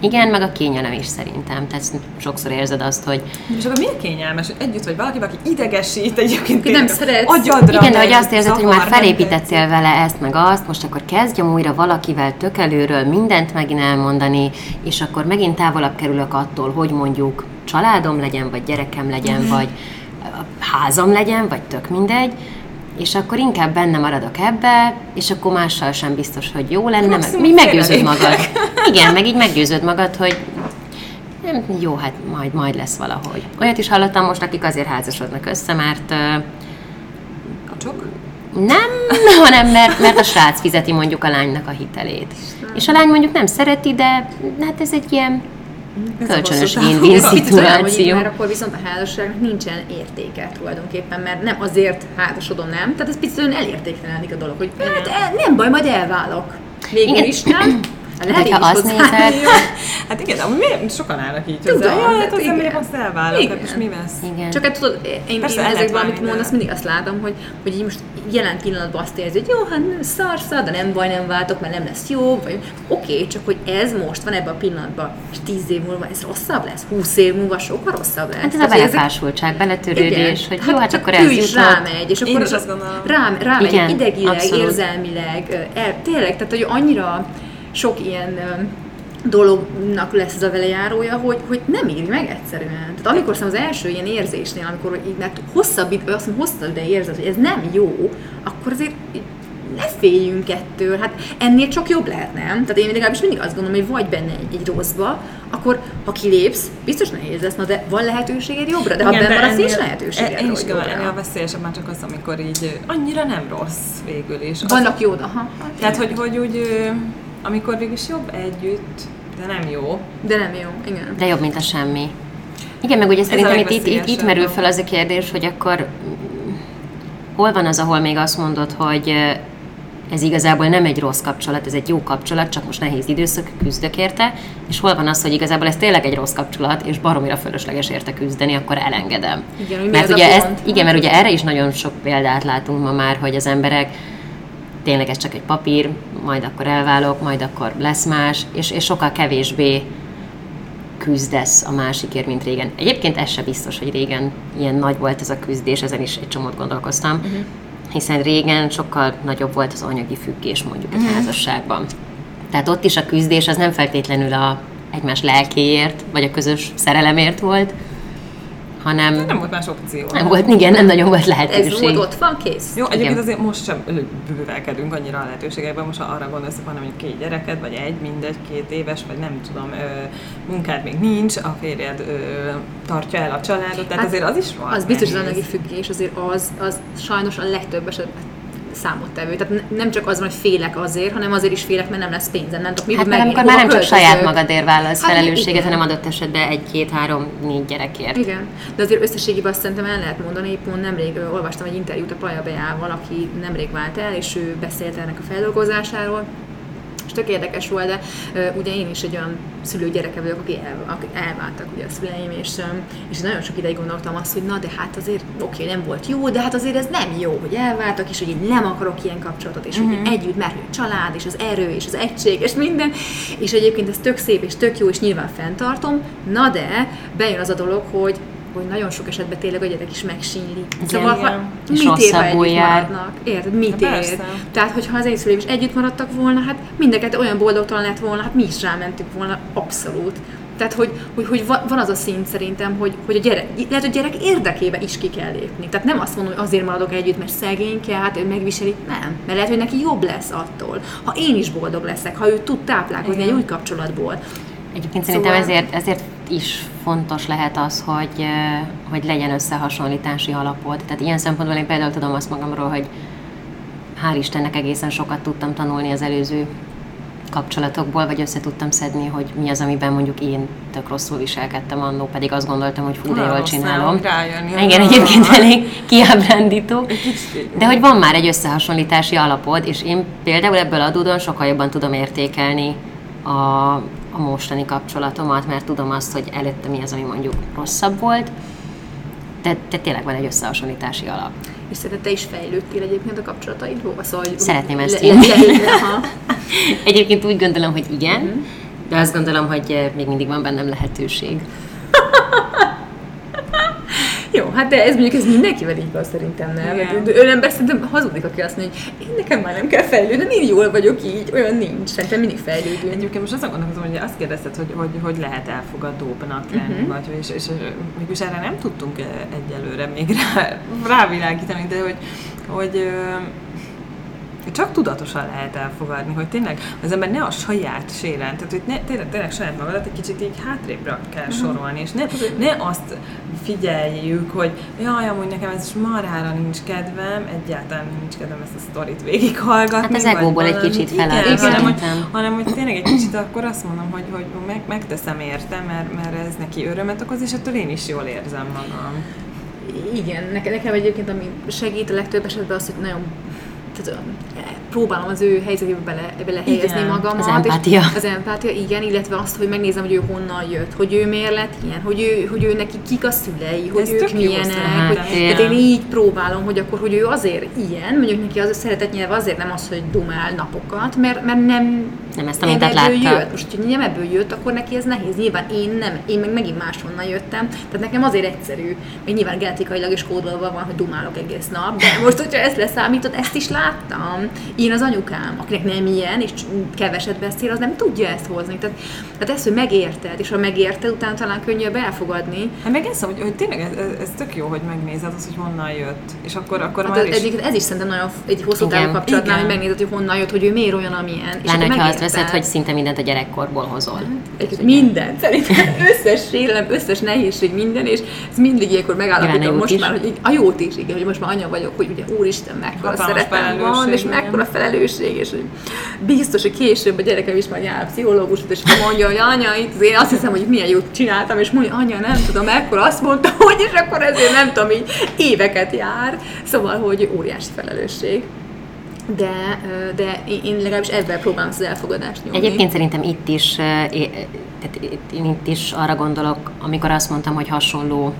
Igen, meg a kényelem is szerintem. Tehát sokszor érzed azt, hogy És akkor milyen kényelmes, hogy együtt vagy valaki, aki idegesít egyébként. Ki nem szeretsz. Agyadra igen, de hogy azt érzed, hogy már felépítettél vele ezt, meg azt, most akkor kezdjem újra valakivel tök előről mindent megint elmondani, és akkor megint távolabb kerülök attól, hogy mondjuk családom legyen, vagy gyerekem legyen, vagy házam legyen, vagy tök mindegy, és akkor inkább benne maradok ebbe, és akkor mással sem biztos, hogy jó lenne, meg így meggyőzöd magad. *laughs* Igen, meg így meggyőzöd magad, hogy nem, jó, hát majd, majd lesz valahogy. Olyat is hallottam most, akik azért házasodnak össze, mert ö, Kacsok? nem, *laughs* hanem mert, mert a srác fizeti mondjuk a lánynak a hitelét. És a lány mondjuk nem szereti, de hát ez egy ilyen a kölcsönös win-win szituáció. már akkor viszont a házasságnak nincsen értéke tulajdonképpen, mert nem azért házasodom, nem. Tehát ez picit olyan elértéktelenik a dolog, hogy hát el, nem baj, majd elválok. Végül Igen. is nem. *clears throat* Hát Lehet hogyha azt nézed-. Hát igen, de amúgy miért sokan állnak így Tudom, hozzá? Jaj, hát hát az igen. ember azt Igen. hát most mi lesz? Igen. Csak hát tudod, én, Persze, én ezekben, amit mondasz, mindig azt látom, hogy, hogy így most jelen pillanatban azt érzi, hogy jó, hát nem szar, szar, de nem baj, nem váltok, mert nem lesz jó, vagy oké, csak hogy ez most van ebben a pillanatban, és tíz év múlva ez rosszabb lesz, húsz év múlva sokkal rosszabb lesz. Hát ez a belefásultság, beletörődés, hogy jó, hát akkor ez is jutott. rámegy, és Én akkor is azt gondolom. rám, rámegy Igen, idegileg, abszolút. érzelmileg, el, tényleg, tehát hogy annyira sok ilyen dolognak lesz ez a velejárója, hogy, hogy nem éri meg egyszerűen. Tehát amikor szerintem az első ilyen érzésnél, amikor így, mert hosszabb, azt mondom, hosszabb ide érzed, hogy ez nem jó, akkor azért ne féljünk ettől. Hát ennél csak jobb lehet, nem? Tehát én legalábbis mindig azt gondolom, hogy vagy benne egy, egy rosszba, akkor ha kilépsz, biztos nehéz lesz, na de van lehetőséged jobbra, de ha benne maradsz, nincs lehetőséged Én is gondolom, ennél a veszélyesebb már csak az, amikor így annyira nem rossz végül is. Az- Vannak jó, aha. hát Tehát, hogy, hogy úgy, amikor végül is jobb együtt, de nem jó. De nem jó, igen. De jobb, mint a semmi. Igen, meg ugye szerintem itt, itt, itt, itt merül fel az a kérdés, hogy akkor mm, hol van az, ahol még azt mondod, hogy ez igazából nem egy rossz kapcsolat, ez egy jó kapcsolat, csak most nehéz időszak, küzdök érte, és hol van az, hogy igazából ez tényleg egy rossz kapcsolat, és baromira fölösleges érte küzdeni, akkor elengedem. Igen, mert ugye ezt, pont? igen, mert ugye erre is nagyon sok példát látunk ma már, hogy az emberek tényleg ez csak egy papír, majd akkor elválok, majd akkor lesz más, és, és sokkal kevésbé küzdesz a másikért, mint régen. Egyébként ez se biztos, hogy régen ilyen nagy volt ez a küzdés, ezen is egy csomót gondolkoztam, uh-huh. hiszen régen sokkal nagyobb volt az anyagi függés mondjuk egy uh-huh. házasságban. Tehát ott is a küzdés az nem feltétlenül a egymás lelkéért, vagy a közös szerelemért volt, hanem Nem volt más opció. nem volt, igen, nem nagyon volt Ez lehetőség. volt, ott van, kész. Jó, egyébként Igen. azért most sem bővelkedünk annyira a lehetőségekben, most arra gondolsz, hogy van mondjuk két gyereked, vagy egy, mindegy, két éves, vagy nem tudom, munkád még nincs, a férjed tartja el a családot, tehát azért az is van. Az biztos, hogy az anyagi függés azért az, az sajnos a legtöbb esetben számottevő. Tehát ne- nem csak az van, hogy félek azért, hanem azért is félek, mert nem lesz pénzem, nem tudok mi Hát megélni, amikor már nem csak költözök. saját magadért vállalsz Hát felelősséget, igen. hanem adott esetben egy, két, három, négy gyerekért. Igen, de azért összességében azt szerintem el lehet mondani, pont nemrég ö, olvastam egy interjút a Paja Beával, aki nemrég vált el, és ő beszélt ennek a feldolgozásáról, és tök érdekes volt, de ö, ugye én is egy olyan szülő gyereke vagyok, aki, el, elváltak ugye a szüleim, és, ö, és nagyon sok ideig gondoltam azt, hogy na de hát azért oké, nem volt jó, de hát azért ez nem jó, hogy elváltak, és hogy én nem akarok ilyen kapcsolatot, és hogy együtt, mert a család, és az erő, és az egység, és minden, és egyébként ez tök szép, és tök jó, és nyilván fenntartom, na de bejön az a dolog, hogy hogy nagyon sok esetben tényleg a gyerek is megsínli. Szóval, ha, igen. És mit ér, ha együtt jár. maradnak? Érted? Mit Na, ér? Tehát, hogyha az én szüleim is együtt maradtak volna, hát mindeket olyan boldogtalan lett volna, hát mi is rámentünk volna, abszolút. Tehát, hogy, hogy, hogy va- van az a szint szerintem, hogy, hogy a gyerek, lehet, hogy a gyerek érdekébe is ki kell lépni. Tehát nem azt mondom, hogy azért maradok együtt, mert szegényke, hát ő megviseli, nem. Mert lehet, hogy neki jobb lesz attól. Ha én is boldog leszek, ha ő tud táplálkozni Igen. egy új kapcsolatból. Egyébként szerintem Szóval- ezért, ezért is fontos lehet az, hogy, hogy legyen összehasonlítási alapod. Tehát ilyen szempontból én például tudom azt magamról, hogy hál' Istennek egészen sokat tudtam tanulni az előző kapcsolatokból, vagy össze tudtam szedni, hogy mi az, amiben mondjuk én tök rosszul viselkedtem annó, pedig azt gondoltam, hogy fú, de jól csinálom. rájönni, Igen, egyébként elég kiábrándító. De hogy van már egy összehasonlítási alapod, és én például ebből adódóan sokkal jobban tudom értékelni a, a mostani kapcsolatomat, mert tudom azt, hogy előtte mi az, ami mondjuk rosszabb volt, de, de tényleg van egy összehasonlítási alap. És szerinted te is fejlődtél egyébként a kapcsolataidból? Szóval, Szeretném ezt le- le- le-. *laughs* Egyébként úgy gondolom, hogy igen, Mhm. de azt gondolom, hogy eh, még mindig van bennem lehetőség. Jó, hát de ez mondjuk ez mindenkivel így van szerintem, nem? Igen. De Ön ember szerintem hazudik, aki azt mondja, hogy én nekem már nem kell fejlődni, én jól vagyok így, olyan nincs. Szerintem mindig fejlődünk. Egyébként most azon gondolkozom, hogy azt kérdezted, hogy hogy, hogy lehet elfogadóbbnak lenni, uh-huh. vagy, és, és mégis erre nem tudtunk eh, egyelőre még rá, rávilágítani, de hogy, hogy csak tudatosan lehet elfogadni, hogy tényleg az ember ne a saját séren, tehát hogy ne, tényleg, tényleg saját magadat egy kicsit így hátrébbra kell uh-huh. sorolni, és ne, ne azt figyeljük, hogy jaj, amúgy nekem ez marhára nincs kedvem, egyáltalán nincs kedvem ezt a sztorit végighallgatni. Hát az egóból egy kicsit Igen, feláll, hanem, hogy, hanem hogy tényleg egy kicsit akkor azt mondom, hogy, hogy meg, megteszem érte, mert, mert ez neki örömet okoz, és ettől én is jól érzem magam. Igen, nekem, nekem egyébként ami segít a legtöbb esetben az, hogy nagyon tehát, ö, próbálom az ő helyzetébe bele, bele helyezni Igen, magamat. az empátia. És az empátia, igen, illetve azt, hogy megnézem, hogy ő honnan jött, hogy ő miért lett ilyen, hogy ő, hogy ő neki kik a szülei, hogy Ez ők milyenek. Hogy, Hát, én így próbálom, hogy akkor, hogy ő azért ilyen, mondjuk neki az a szeretett nyelv azért nem az, hogy dumál napokat, mert, mert nem Nem ezt a mintát ebből látta. Jött. Most, hogy nem ebből jött, akkor neki ez nehéz. Nyilván én nem, én meg megint máshonnan jöttem. Tehát nekem azért egyszerű, még nyilván genetikailag is kódolva van, hogy dumálok egész nap, de most, hogyha ezt leszámítod, ezt is láttam. Én az anyukám, akinek nem ilyen, és keveset beszél, az nem tudja ezt hozni. Tehát, tehát ezt, hogy megérted, és ha megérted, utána talán könnyebb elfogadni. Hát meg ezt, hogy, hogy tényleg ez, ez, ez, tök jó, hogy megnézed az, hogy honnan jött. És akkor, akkor Hát már ez, is... ez is szerintem nagyon egy hosszú távú kapcsolatnál, hogy megnézed, hogy honnan jött, hogy ő miért olyan, amilyen. és akkor hogyha azt veszed, hogy szinte mindent a gyerekkorból hozol. Minden, szerintem *laughs* összes sérelem, összes nehézség, minden, és ez mindig ilyenkor megállapítom most is. már, hogy így- a jót is, igen, hogy most már anya vagyok, hogy ugye úristen, mekkora szeretem van, és mekkora felelősség, és hogy biztos, hogy később a gyerekem is majd jár a pszichológusot, és mondja, hogy anya, itt én azt hiszem, hogy milyen jót csináltam, és mondja, anya, nem tudom, mekkora azt mondta, *laughs* hogy, és akkor ezért nem tudom, így éveket jár. Szóval, hogy óriási felelősség. De, de én- legalábbis ebben próbálom az elfogadást nyomni. Egyébként szerintem itt is, eh, tehát én itt is arra gondolok, amikor azt mondtam, hogy hasonló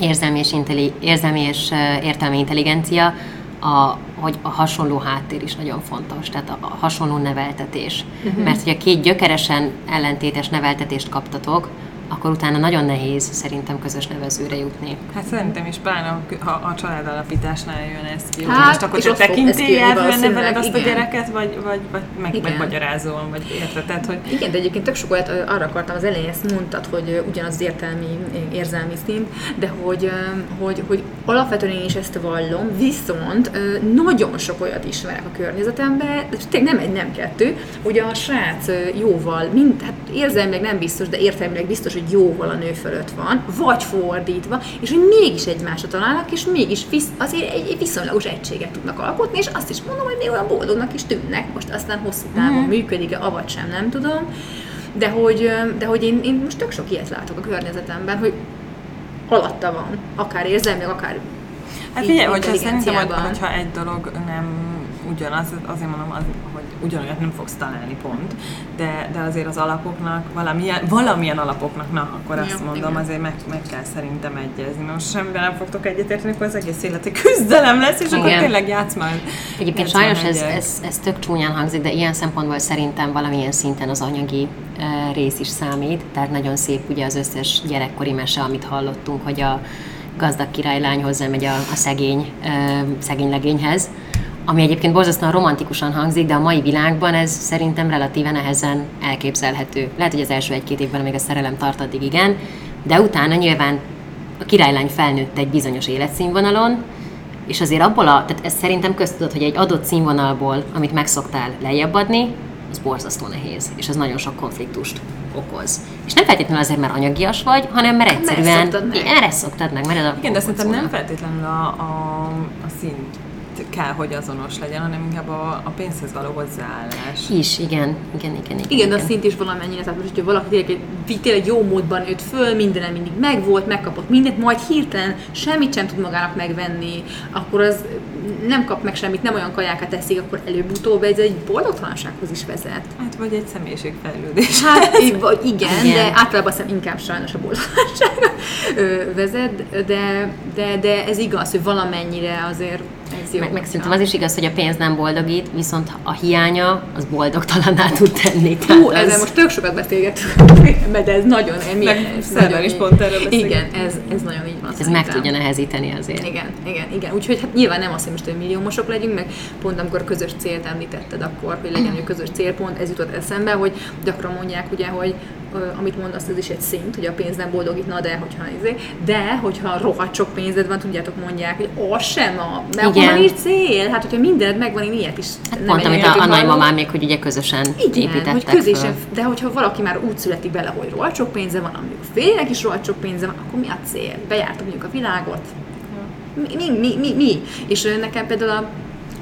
érzelmi és, intelli, érzelmi és értelmi intelligencia, a, hogy a hasonló háttér is nagyon fontos, tehát a, a hasonló neveltetés. Uh-huh. Mert hogyha két gyökeresen ellentétes neveltetést kaptatok, akkor utána nagyon nehéz szerintem közös nevezőre jutni. Hát szerintem is pláne a, a, a családalapításnál jön ez ki. Hát, most akkor kijönni tekintélyelvűen neveled azt a igen. gyereket, vagy, vagy, vagy meg, Igen. megmagyarázol, vagy érted? Tehát, hogy Igen, de egyébként tök sok olyat arra akartam az elején, ezt mondtad, hogy ugyanaz az értelmi, érzelmi szint, de hogy, hogy, hogy alapvetően én is ezt vallom, viszont nagyon sok olyat ismerek a környezetemben, tényleg nem egy, nem kettő, hogy a srác jóval, mind, hát érzelmileg nem biztos, de értelmileg biztos, hogy jóval a nő fölött van, vagy fordítva, és hogy mégis egymásra találnak, és mégis visz, azért egy, egy viszonylagos egységet tudnak alkotni, és azt is mondom, hogy még olyan boldognak is tűnnek, most aztán hosszú távon Mhm. működik-e, avagy sem, nem tudom. De hogy, de hogy én, én most tök sok ilyet látok a környezetemben, hogy alatta van, akár érzelmi, akár Hát figyelj, hogyha szerintem, hogyha egy dolog nem ugyanaz, azért mondom, az, hogy ugyanolyat nem fogsz találni pont, de, de azért az alapoknak, valamilyen, valamilyen alapoknak, na, akkor azt Ja, mondom, igen. azért meg, meg kell szerintem egyezni, mert most semmivel nem fogtok egyetérteni, akkor az egész élet egy küzdelem lesz, és akkor Igen. tényleg játsz majd. Egyébként játsz sajnos ez, ez, ez tök csúnyán hangzik, de ilyen szempontból szerintem valamilyen szinten az anyagi e, rész is számít. Tehát nagyon szép ugye az összes gyerekkori mese, amit hallottunk, hogy a gazdag királylány hozzámegy a, a szegény, e, szegény legényhez, ami egyébként borzasztóan romantikusan hangzik, de a mai világban ez szerintem relatíve nehezen elképzelhető. Lehet, hogy az első egy-két évben, amíg a szerelem tart, addig igen, de utána nyilván a királylány felnőtt egy bizonyos életszínvonalon, és azért abból a, tehát ez szerintem köztudott, hogy egy adott színvonalból, amit megszoktál lejjebb adni, az borzasztó nehéz, és ez nagyon sok konfliktust okoz. És nem feltétlenül azért, mert anyagias vagy, hanem mert egyszerűen szoktad meg. erre szoktad meg, mert ez a Igen, de szerintem nem feltétlenül a, a, a szint kell, hogy azonos legyen, hanem inkább a, a pénzhez való hozzáállás. Is, igen, igen, igen, igen. Igen, de a szint is valamennyire, tehát most, hogyha valaki tényleg, egy- tényleg jó módban nőtt föl, minden mindig megvolt, megkapott mindent, majd hirtelen semmit sem tud magának megvenni, akkor az nem kap meg semmit, nem olyan kajákat eszik, akkor előbb-utóbb ez egy boldogtalansághoz is vezet. Hát vagy egy személyiségfejlődés. Hát vagy igen, igen, de általában azt hiszem inkább sajnos a boldogtalanság vezet, de, de, de ez igaz, hogy valamennyire azért ez jó. Meg, meg szerintem az is igaz, hogy a pénz nem boldogít, viszont a hiánya az boldogtalanná tud tenni. Tehát Hú, az- ezzel most tök sokat beszélgetünk, de *laughs* ez nagyon, mi, Meg ez szerdán nagyon is pont erről Igen, beszélgettünk. ez, ez nagyon így van. ez meg szerintem. tudja nehezíteni azért. Igen, igen, igen. Úgyhogy hát nyilván nem azt, hogy most hogy milliómosok legyünk, meg pont amikor a közös célt említetted akkor, hogy legyen egy közös célpont, ez jutott eszembe, hogy gyakran mondják ugye, hogy amit mondasz, ez is egy szint, hogy a pénz nem boldogítna, de hogyha izé, de hogyha rohadt sok pénzed van, tudjátok mondják, hogy az sem a, mert akkor Igen. van is cél, hát hogyha mindened megvan, én ilyet is Hát nem pont, amit a, a nagymamám még, hogy ugye közösen Igen, építettek hogy föl. közésen, de hogyha valaki már úgy születik bele, hogy rohadt sok pénze van, amikor férjének is rohadt sok pénze van, akkor mi a cél? Bejártam mondjuk a világot, mi, mi, mi, mi, mi? És nekem például a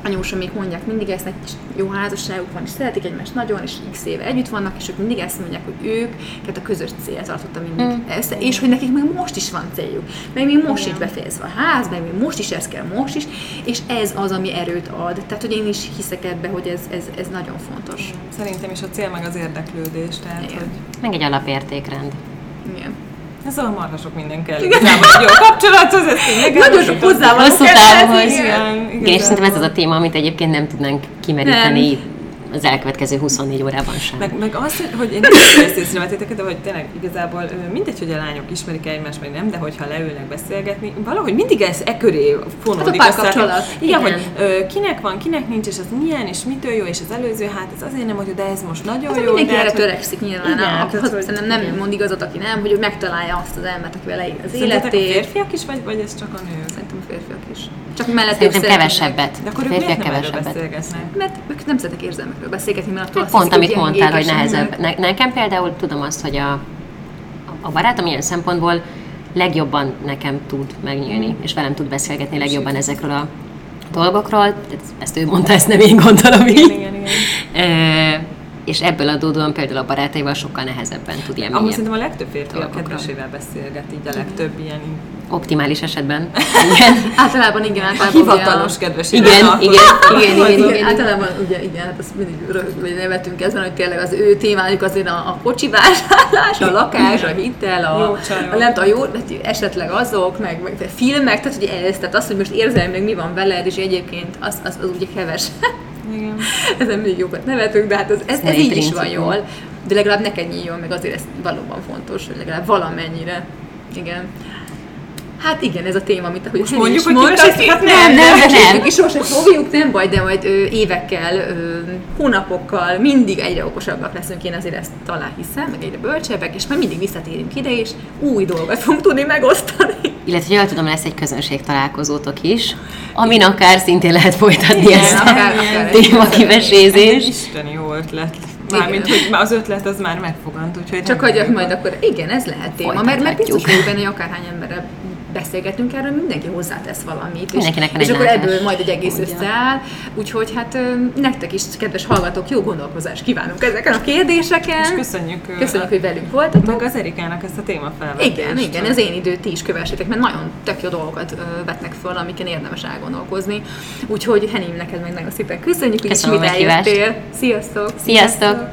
anyósom még mondják, mindig ezt egy jó házasságuk van, és szeretik egymást nagyon, és x éve együtt vannak, és ők mindig ezt mondják, hogy ők, tehát a közös cél tartotta mindig mm. ezt, és hogy nekik még most is van céljuk, meg még most is befejezve a ház, meg még most is ez kell, most is, és ez az, ami erőt ad. Tehát, hogy én is hiszek ebbe, hogy ez, ez, ez nagyon fontos. Szerintem is a cél meg az érdeklődés, tehát Igen. hogy Meg egy alapértékrend. Igen. Ez a marha sok minden kell. Igazából egy jó kapcsolathoz, ezt így Nagyon sok hozzá van. Hosszú tenni, igen. igen, és szerintem ez az a téma, amit egyébként nem tudnánk kimeríteni az elkövetkező 24 órában sem. Meg, meg az, hogy- hogy én nem ezt észrevettétek, de hogy tényleg igazából mindegy, hogy a lányok ismerik egymást, vagy nem, de hogyha leülnek beszélgetni, valahogy mindig ez e köré fonódik Hát a párkapcsolat. Igen, Igen. hogy ö, kinek van, kinek nincs, és az milyen, és mitől jó, és az előző, hát ez azért nem, hogy de ez most nagyon Hát jó. mindenki de erre hát, törekszik nyilván. Igen, a, tehát, hogy- szerintem nem igen. mond igazat, aki nem, hogy megtalálja azt az embert, akivel leír az Szerintetek a életét. férfiak is, vagy, vagy ez csak a nők? Szerintem a férfiak is. Csak mellett Szerintem kevesebbet. De akkor ők miért nem kevesebbet. beszélgetnek? Mert ők nem szeretek érzelmekről beszélgetni, mert attól Hát pont, amit mondtál, hogy nehezebb. Ne, nekem például tudom azt, hogy a, a barátom ilyen szempontból legjobban nekem tud megnyílni, és velem tud beszélgetni legjobban ezekről a dolgokról. Ezt- ő mondta, ezt nem én gondolom így. Igen, igen, igen. És ebből adódóan például a barátaival sokkal nehezebben tud ilyen Amúgy szerintem a legtöbb férfi a kedvesével beszélt, így a legtöbb ilyen optimális esetben. *laughs* Igen. Általában igen, általában hivatalos ugye, kedvesével. Igen, igen, *laughs* igen, igen, igen, igen. általában ugye igen, hát azt mindig vagy nevetünk ezen, hogy tényleg az ő témájuk azért a, a kocsi vásárlás, a lakás, a hitel, a, Jó a nem a jó, esetleg azok, meg, meg filmek, tehát hogy ez, tehát az, hogy most érzelmileg mi van veled, és egyébként az, az, az ugye keves. Igen. *laughs* Ezen mindig jókat nevetünk, de hát ez, ez, ez Női így is van jól. De legalább neked nyíljon meg, azért ez valóban fontos, hogy legalább valamennyire. Igen. Hát igen, ez a téma, amit ahogy Most mondjuk, hogy kiveszik? Hát nem, nem, nem, nem. és sosem fogjuk, nem baj, de majd ö, évekkel, ö, hónapokkal mindig egyre okosabbak leszünk, én azért ezt talán hiszem, meg egyre bölcsebbek, és majd mindig visszatérünk ide, és új dolgot fogunk tudni megosztani. Illetve, hogy jól tudom, lesz egy közönség találkozótok is, amin akár szintén lehet folytatni Igen, ezt akár- a akár egy téma Ez egy kivesézést. isteni jó ötlet. Mármint, hogy már az ötlet az már megfogant, úgyhogy Csak hogy majd akkor, igen, ez lehet téma, mert, mert biztos vagyok benne, hogy akárhány emberrel beszélgetünk erről, mindenki hozzátesz valamit. És, Mindenkinek és akkor ebből majd egy egész Módja. összeáll. Úgyhogy hát nektek is, kedves hallgatók, jó gondolkozást kívánunk ezeken a kérdéseken. És köszönjük, Köszönjük, hogy velünk voltatok. meg az Erikának ezt a témafelvetést. Igen, igen, az én idő, ti is kövessétek, mert nagyon tök jó dolgokat vetnek föl, amiken érdemes elgondolkozni. Úgyhogy Henim, neked meg nagyon szépen köszönjük, hogy ismét eljöttél. Sziasztok! Sziasztok!